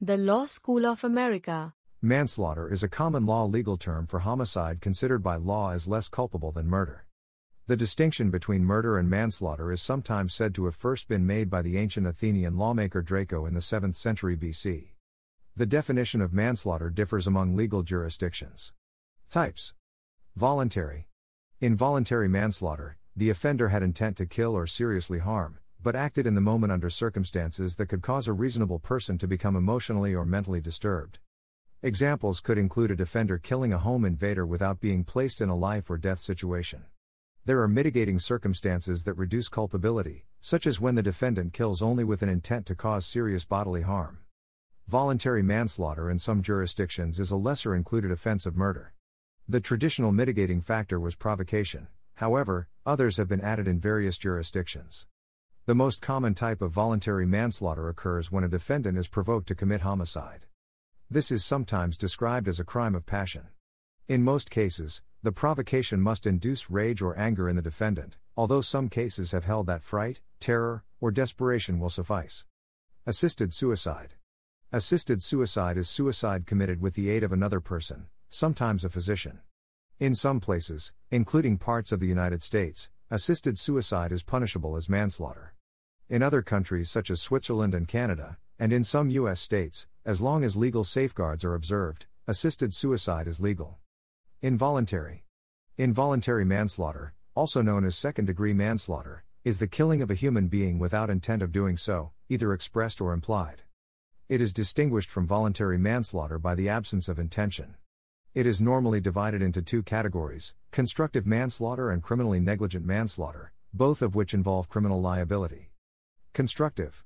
The Law School of America. Manslaughter is a common law legal term for homicide considered by law as less culpable than murder. The distinction between murder and manslaughter is sometimes said to have first been made by the ancient Athenian lawmaker Draco in the 7th century BC. The definition of manslaughter differs among legal jurisdictions. Types Voluntary. In voluntary manslaughter, the offender had intent to kill or seriously harm, but acted in the moment under circumstances that could cause a reasonable person to become emotionally or mentally disturbed. Examples could include a defender killing a home invader without being placed in a life or death situation. There are mitigating circumstances that reduce culpability, such as when the defendant kills only with an intent to cause serious bodily harm. Voluntary manslaughter in some jurisdictions is a lesser included offense of murder. The traditional mitigating factor was provocation, however, others have been added in various jurisdictions. The most common type of voluntary manslaughter occurs when a defendant is provoked to commit homicide. This is sometimes described as a crime of passion. In most cases, the provocation must induce rage or anger in the defendant, although some cases have held that fright, terror, or desperation will suffice. Assisted suicide. Assisted suicide is suicide committed with the aid of another person, sometimes a physician. In some places, including parts of the United States, assisted suicide is punishable as manslaughter. In other countries such as Switzerland and Canada, and in some U.S. states, as long as legal safeguards are observed, assisted suicide is legal. Involuntary. Involuntary manslaughter, also known as second degree manslaughter, is the killing of a human being without intent of doing so, either expressed or implied. It is distinguished from voluntary manslaughter by the absence of intention. It is normally divided into two categories constructive manslaughter and criminally negligent manslaughter, both of which involve criminal liability. Constructive.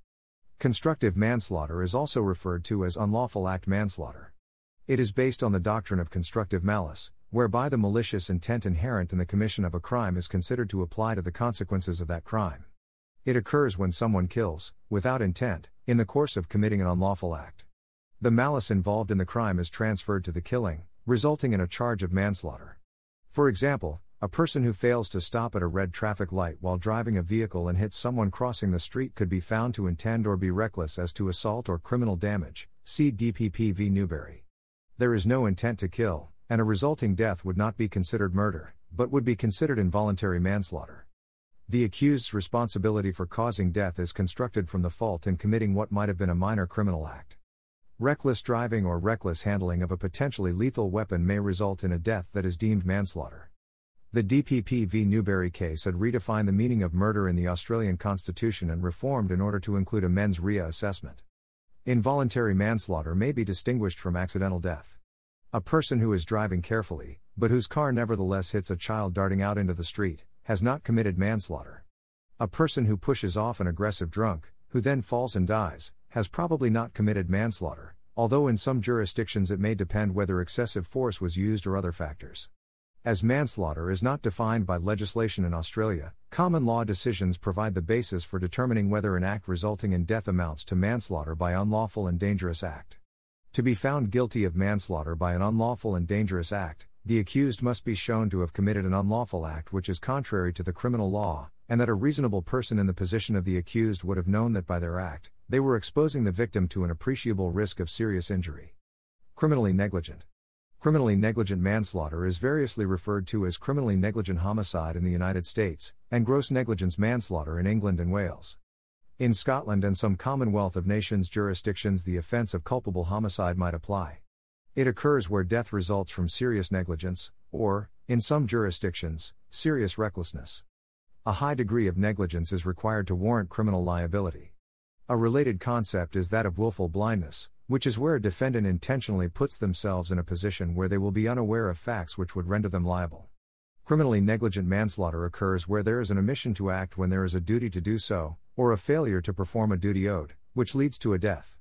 Constructive manslaughter is also referred to as unlawful act manslaughter. It is based on the doctrine of constructive malice, whereby the malicious intent inherent in the commission of a crime is considered to apply to the consequences of that crime. It occurs when someone kills, without intent, in the course of committing an unlawful act. The malice involved in the crime is transferred to the killing, resulting in a charge of manslaughter. For example, a person who fails to stop at a red traffic light while driving a vehicle and hits someone crossing the street could be found to intend or be reckless as to assault or criminal damage. See DPP v. Newbury. There is no intent to kill, and a resulting death would not be considered murder, but would be considered involuntary manslaughter. The accused's responsibility for causing death is constructed from the fault in committing what might have been a minor criminal act. Reckless driving or reckless handling of a potentially lethal weapon may result in a death that is deemed manslaughter. The DPP v Newbury case had redefined the meaning of murder in the Australian Constitution and reformed in order to include a mens rea assessment. Involuntary manslaughter may be distinguished from accidental death. A person who is driving carefully, but whose car nevertheless hits a child darting out into the street, has not committed manslaughter. A person who pushes off an aggressive drunk, who then falls and dies, has probably not committed manslaughter, although in some jurisdictions it may depend whether excessive force was used or other factors. As manslaughter is not defined by legislation in Australia, common law decisions provide the basis for determining whether an act resulting in death amounts to manslaughter by unlawful and dangerous act. To be found guilty of manslaughter by an unlawful and dangerous act, the accused must be shown to have committed an unlawful act which is contrary to the criminal law, and that a reasonable person in the position of the accused would have known that by their act, they were exposing the victim to an appreciable risk of serious injury. Criminally negligent. Criminally negligent manslaughter is variously referred to as criminally negligent homicide in the United States, and gross negligence manslaughter in England and Wales. In Scotland and some Commonwealth of Nations jurisdictions, the offence of culpable homicide might apply. It occurs where death results from serious negligence, or, in some jurisdictions, serious recklessness. A high degree of negligence is required to warrant criminal liability. A related concept is that of willful blindness, which is where a defendant intentionally puts themselves in a position where they will be unaware of facts which would render them liable. Criminally negligent manslaughter occurs where there is an omission to act when there is a duty to do so, or a failure to perform a duty owed, which leads to a death.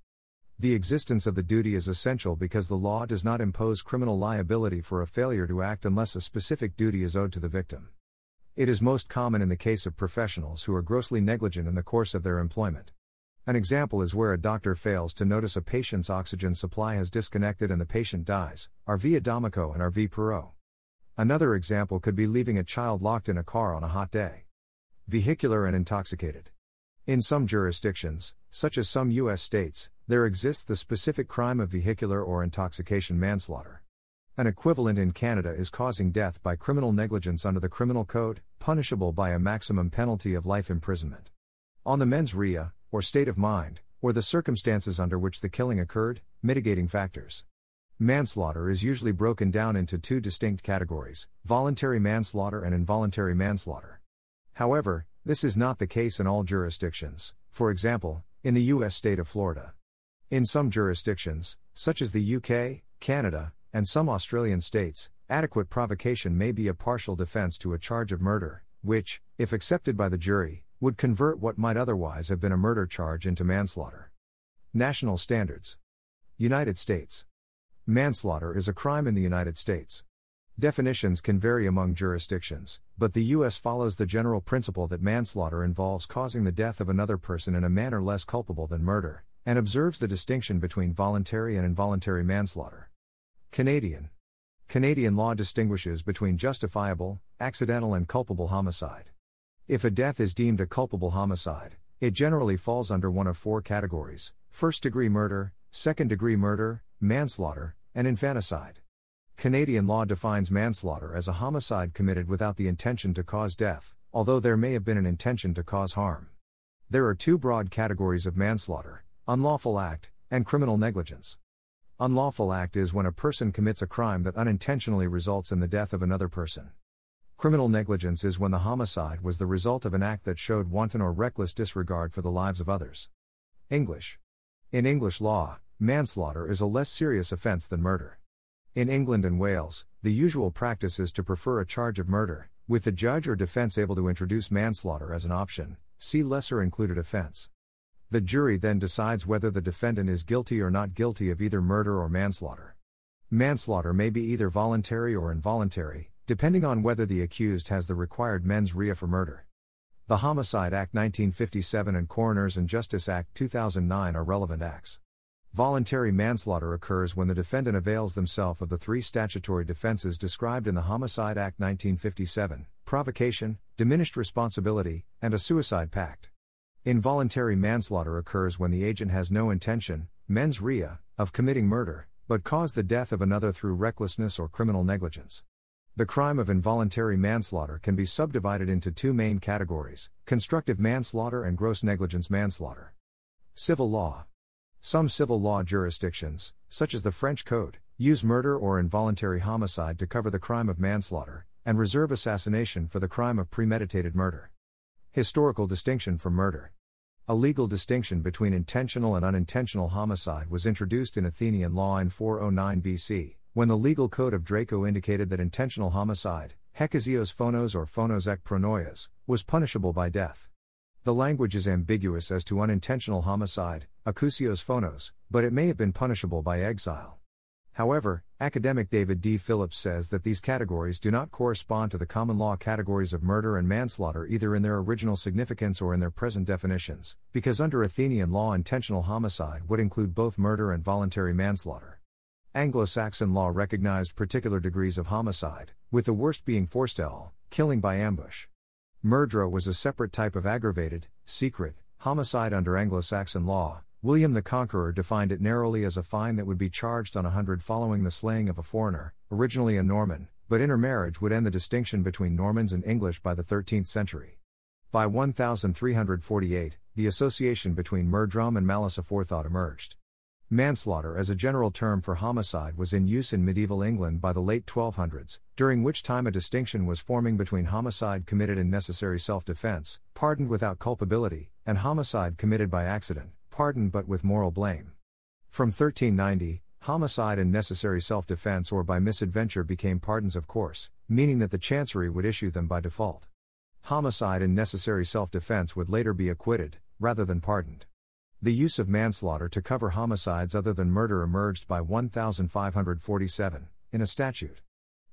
The existence of the duty is essential because the law does not impose criminal liability for a failure to act unless a specific duty is owed to the victim. It is most common in the case of professionals who are grossly negligent in the course of their employment. An example is where a doctor fails to notice a patient's oxygen supply has disconnected and the patient dies, RV Adomako and RV Perot. Another example could be leaving a child locked in a car on a hot day. Vehicular and intoxicated. In some jurisdictions, such as some U.S. states, there exists the specific crime of vehicular or intoxication manslaughter. An equivalent in Canada is causing death by criminal negligence under the Criminal Code, punishable by a maximum penalty of life imprisonment. On the mens rea, or state of mind, or the circumstances under which the killing occurred, mitigating factors. Manslaughter is usually broken down into two distinct categories voluntary manslaughter and involuntary manslaughter. However, this is not the case in all jurisdictions, for example, in the U.S. state of Florida. In some jurisdictions, such as the UK, Canada, and some Australian states, adequate provocation may be a partial defense to a charge of murder, which, if accepted by the jury, would convert what might otherwise have been a murder charge into manslaughter. National Standards United States Manslaughter is a crime in the United States. Definitions can vary among jurisdictions, but the U.S. follows the general principle that manslaughter involves causing the death of another person in a manner less culpable than murder, and observes the distinction between voluntary and involuntary manslaughter. Canadian. Canadian law distinguishes between justifiable, accidental, and culpable homicide. If a death is deemed a culpable homicide, it generally falls under one of four categories first degree murder, second degree murder, manslaughter, and infanticide. Canadian law defines manslaughter as a homicide committed without the intention to cause death, although there may have been an intention to cause harm. There are two broad categories of manslaughter unlawful act, and criminal negligence. Unlawful act is when a person commits a crime that unintentionally results in the death of another person. Criminal negligence is when the homicide was the result of an act that showed wanton or reckless disregard for the lives of others. English. In English law, manslaughter is a less serious offense than murder. In England and Wales, the usual practice is to prefer a charge of murder, with the judge or defense able to introduce manslaughter as an option, see lesser included offense. The jury then decides whether the defendant is guilty or not guilty of either murder or manslaughter. Manslaughter may be either voluntary or involuntary, depending on whether the accused has the required mens rea for murder. The Homicide Act 1957 and Coroners and Justice Act 2009 are relevant acts. Voluntary manslaughter occurs when the defendant avails themselves of the three statutory defenses described in the Homicide Act 1957 provocation, diminished responsibility, and a suicide pact. Involuntary manslaughter occurs when the agent has no intention, mens rea, of committing murder, but caused the death of another through recklessness or criminal negligence. The crime of involuntary manslaughter can be subdivided into two main categories constructive manslaughter and gross negligence manslaughter. Civil law. Some civil law jurisdictions, such as the French Code, use murder or involuntary homicide to cover the crime of manslaughter, and reserve assassination for the crime of premeditated murder. Historical distinction from murder. A legal distinction between intentional and unintentional homicide was introduced in Athenian law in 409 BC, when the legal code of Draco indicated that intentional homicide, hekousios phonos or phonos ek pronoias, was punishable by death. The language is ambiguous as to unintentional homicide, akousios phonos, but it may have been punishable by exile. However, academic David D. Phillips says that these categories do not correspond to the common law categories of murder and manslaughter either in their original significance or in their present definitions, because under Athenian law, intentional homicide would include both murder and voluntary manslaughter. Anglo Saxon law recognized particular degrees of homicide, with the worst being forstell, killing by ambush. Murdra was a separate type of aggravated, secret, homicide under Anglo Saxon law, William the Conqueror defined it narrowly as a fine that would be charged on a hundred following the slaying of a foreigner, originally a Norman, but intermarriage would end the distinction between Normans and English by the 13th century. By 1348, the association between murdrum and malice aforethought emerged. Manslaughter as a general term for homicide was in use in medieval England by the late 1200s, during which time a distinction was forming between homicide committed in necessary self defense, pardoned without culpability, and homicide committed by accident, pardoned but with moral blame. From 1390, homicide and necessary self defense or by misadventure became pardons of course, meaning that the chancery would issue them by default. Homicide and necessary self defense would later be acquitted, rather than pardoned. The use of manslaughter to cover homicides other than murder emerged by 1547, in a statute.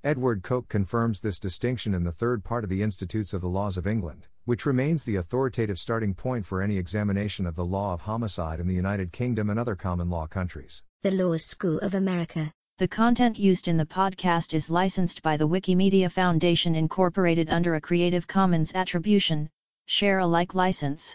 Edward Coke confirms this distinction in the third part of the Institutes of the Laws of England, which remains the authoritative starting point for any examination of the law of homicide in the United Kingdom and other common law countries. The Law School of America. The content used in the podcast is licensed by the Wikimedia Foundation Incorporated under a Creative Commons Attribution, Share Alike license.